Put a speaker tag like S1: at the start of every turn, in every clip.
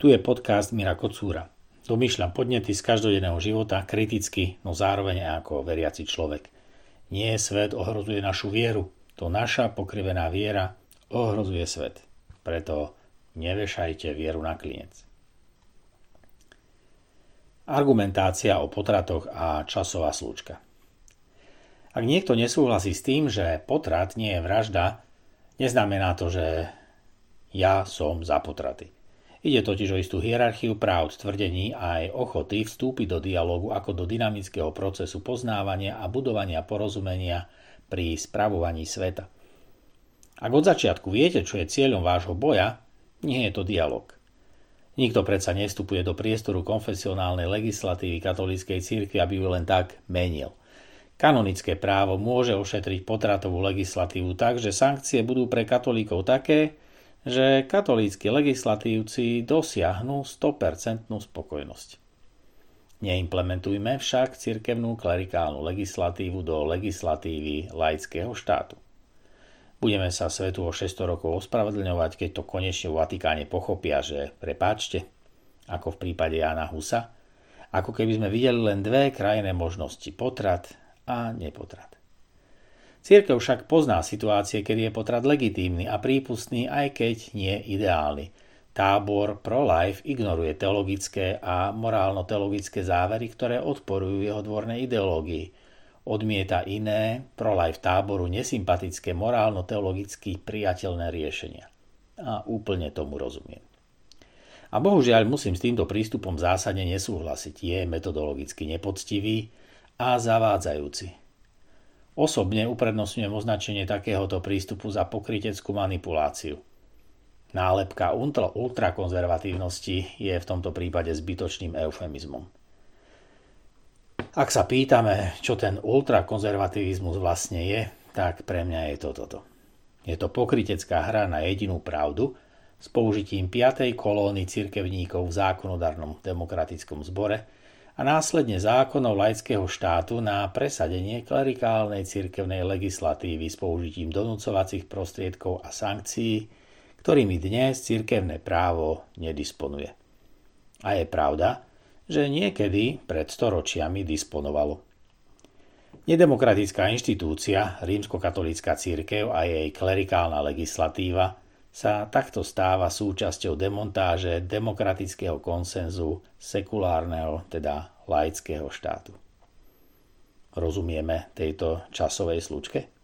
S1: Tu je podcast Mira Kocúra. Domýšľam podnety z každodenného života kriticky, no zároveň ako veriaci človek. Nie svet ohrozuje našu vieru, to naša pokrivená viera ohrozuje svet. Preto nevešajte vieru na klinec. Argumentácia o potratoch a časová slúčka. Ak niekto nesúhlasí s tým, že potrat nie je vražda, neznamená to, že ja som za potraty. Ide totiž o istú hierarchiu práv, tvrdení a aj ochoty vstúpiť do dialogu ako do dynamického procesu poznávania a budovania porozumenia pri spravovaní sveta. Ak od začiatku viete, čo je cieľom vášho boja, nie je to dialog. Nikto predsa nestupuje do priestoru konfesionálnej legislatívy katolíckej cirkvi, aby ju len tak menil. Kanonické právo môže ošetriť potratovú legislatívu tak, že sankcie budú pre katolíkov také, že katolícky legislatívci dosiahnu 100% spokojnosť. Neimplementujme však cirkevnú klerikálnu legislatívu do legislatívy laického štátu. Budeme sa svetu o 600 rokov ospravedlňovať, keď to konečne v Vatikáne pochopia, že prepáčte, ako v prípade Jana Husa, ako keby sme videli len dve krajné možnosti, potrat a nepotrat. Církev však pozná situácie, kedy je potrat legitímny a prípustný, aj keď nie ideálny. Tábor pro-life ignoruje teologické a morálno-teologické závery, ktoré odporujú jeho dvornej ideológii – odmieta iné, pro-life táboru nesympatické morálno-teologicky priateľné riešenia. A úplne tomu rozumiem. A bohužiaľ musím s týmto prístupom zásadne nesúhlasiť. Je metodologicky nepoctivý a zavádzajúci. Osobne uprednostňujem označenie takéhoto prístupu za pokryteckú manipuláciu. Nálepka ultrakonzervatívnosti je v tomto prípade zbytočným eufemizmom. Ak sa pýtame, čo ten ultrakonzervativizmus vlastne je, tak pre mňa je to toto. Je to pokritecká hra na jedinú pravdu s použitím 5. kolóny cirkevníkov v zákonodarnom demokratickom zbore a následne zákonov laického štátu na presadenie klerikálnej cirkevnej legislatívy s použitím donúcovacích prostriedkov a sankcií, ktorými dnes cirkevné právo nedisponuje. A je pravda, že niekedy pred storočiami disponovalo. Nedemokratická inštitúcia, rímskokatolícka církev a jej klerikálna legislatíva sa takto stáva súčasťou demontáže demokratického konsenzu sekulárneho, teda laického štátu. Rozumieme tejto časovej slučke?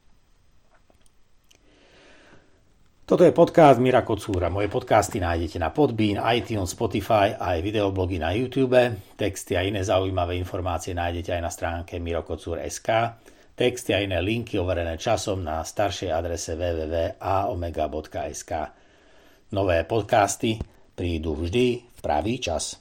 S1: Toto je podcast Mira Kocúra. Moje podcasty nájdete na Podbean, iTunes, Spotify a aj videoblogy na YouTube. Texty a iné zaujímavé informácie nájdete aj na stránke mirokocúr.sk. Texty a iné linky overené časom na staršej adrese www.aomega.sk. Nové podcasty prídu vždy v pravý čas.